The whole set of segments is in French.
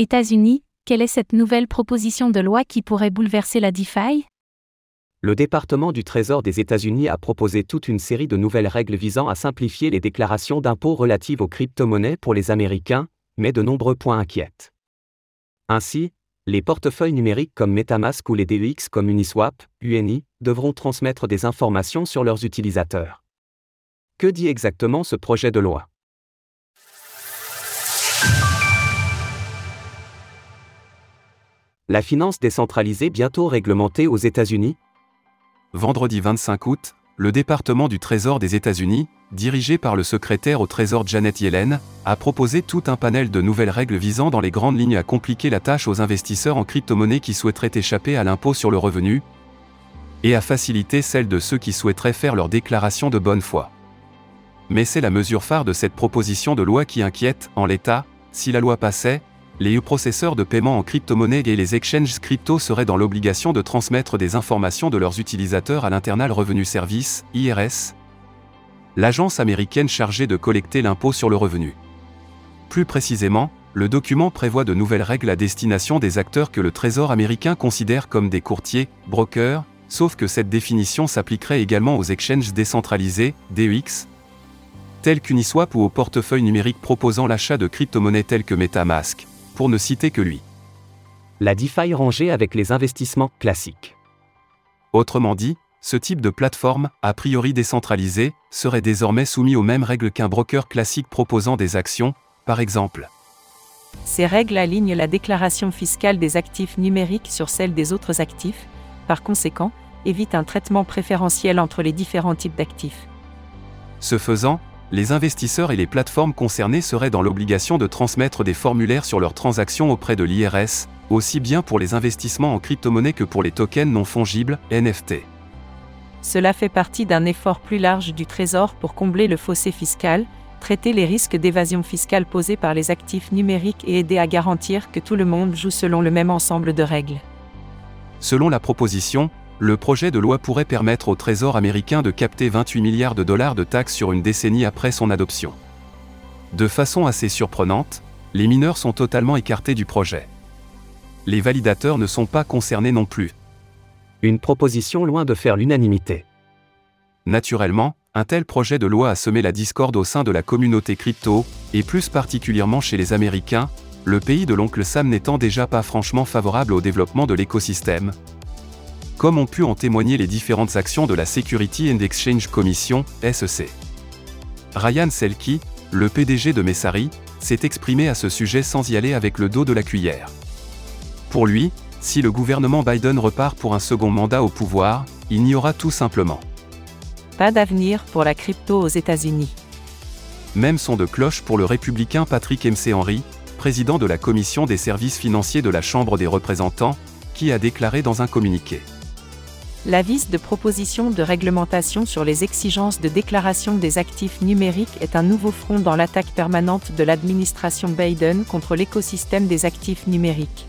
États-Unis, quelle est cette nouvelle proposition de loi qui pourrait bouleverser la DeFi? Le département du Trésor des États-Unis a proposé toute une série de nouvelles règles visant à simplifier les déclarations d'impôts relatives aux crypto-monnaies pour les Américains, mais de nombreux points inquiètent. Ainsi, les portefeuilles numériques comme Metamask ou les DEX comme Uniswap, UNI, devront transmettre des informations sur leurs utilisateurs. Que dit exactement ce projet de loi? La finance décentralisée bientôt réglementée aux États-Unis Vendredi 25 août, le département du Trésor des États-Unis, dirigé par le secrétaire au Trésor Janet Yellen, a proposé tout un panel de nouvelles règles visant dans les grandes lignes à compliquer la tâche aux investisseurs en crypto-monnaie qui souhaiteraient échapper à l'impôt sur le revenu et à faciliter celle de ceux qui souhaiteraient faire leur déclaration de bonne foi. Mais c'est la mesure phare de cette proposition de loi qui inquiète, en l'état, si la loi passait, les processeurs de paiement en crypto-monnaie et les exchanges crypto seraient dans l'obligation de transmettre des informations de leurs utilisateurs à l'Internal Revenue Service, IRS, l'agence américaine chargée de collecter l'impôt sur le revenu. Plus précisément, le document prévoit de nouvelles règles à destination des acteurs que le Trésor américain considère comme des courtiers, brokers, sauf que cette définition s'appliquerait également aux exchanges décentralisés, DEX, tels qu'Uniswap ou aux portefeuilles numériques proposant l'achat de crypto-monnaies telles que Metamask, pour ne citer que lui. La DeFi rangée avec les investissements classiques. Autrement dit, ce type de plateforme, a priori décentralisée, serait désormais soumis aux mêmes règles qu'un broker classique proposant des actions, par exemple. Ces règles alignent la déclaration fiscale des actifs numériques sur celle des autres actifs, par conséquent, évitent un traitement préférentiel entre les différents types d'actifs. Ce faisant, les investisseurs et les plateformes concernées seraient dans l'obligation de transmettre des formulaires sur leurs transactions auprès de l'IRS, aussi bien pour les investissements en crypto-monnaie que pour les tokens non fongibles, NFT. Cela fait partie d'un effort plus large du Trésor pour combler le fossé fiscal, traiter les risques d'évasion fiscale posés par les actifs numériques et aider à garantir que tout le monde joue selon le même ensemble de règles. Selon la proposition, le projet de loi pourrait permettre au Trésor américain de capter 28 milliards de dollars de taxes sur une décennie après son adoption. De façon assez surprenante, les mineurs sont totalement écartés du projet. Les validateurs ne sont pas concernés non plus. Une proposition loin de faire l'unanimité. Naturellement, un tel projet de loi a semé la discorde au sein de la communauté crypto, et plus particulièrement chez les Américains, le pays de l'oncle Sam n'étant déjà pas franchement favorable au développement de l'écosystème, comme ont pu en témoigner les différentes actions de la Security and Exchange Commission, SEC. Ryan Selke, le PDG de Messari, s'est exprimé à ce sujet sans y aller avec le dos de la cuillère. Pour lui, si le gouvernement Biden repart pour un second mandat au pouvoir, il n'y aura tout simplement pas d'avenir pour la crypto aux États-Unis. Même son de cloche pour le républicain Patrick MC Henry, président de la commission des services financiers de la Chambre des représentants, qui a déclaré dans un communiqué. L'avis de proposition de réglementation sur les exigences de déclaration des actifs numériques est un nouveau front dans l'attaque permanente de l'administration Biden contre l'écosystème des actifs numériques.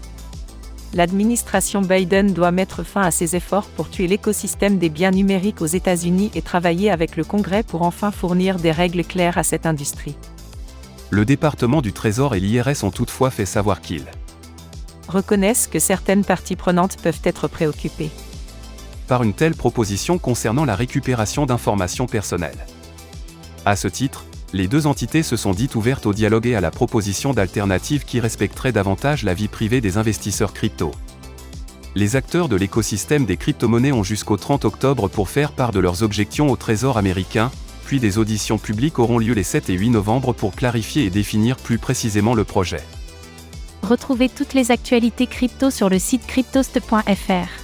L'administration Biden doit mettre fin à ses efforts pour tuer l'écosystème des biens numériques aux États-Unis et travailler avec le Congrès pour enfin fournir des règles claires à cette industrie. Le département du Trésor et l'IRS ont toutefois fait savoir qu'ils reconnaissent que certaines parties prenantes peuvent être préoccupées par une telle proposition concernant la récupération d'informations personnelles. À ce titre, les deux entités se sont dites ouvertes au dialogue et à la proposition d'alternatives qui respecteraient davantage la vie privée des investisseurs crypto. Les acteurs de l'écosystème des crypto-monnaies ont jusqu'au 30 octobre pour faire part de leurs objections au Trésor américain, puis des auditions publiques auront lieu les 7 et 8 novembre pour clarifier et définir plus précisément le projet. Retrouvez toutes les actualités crypto sur le site cryptost.fr.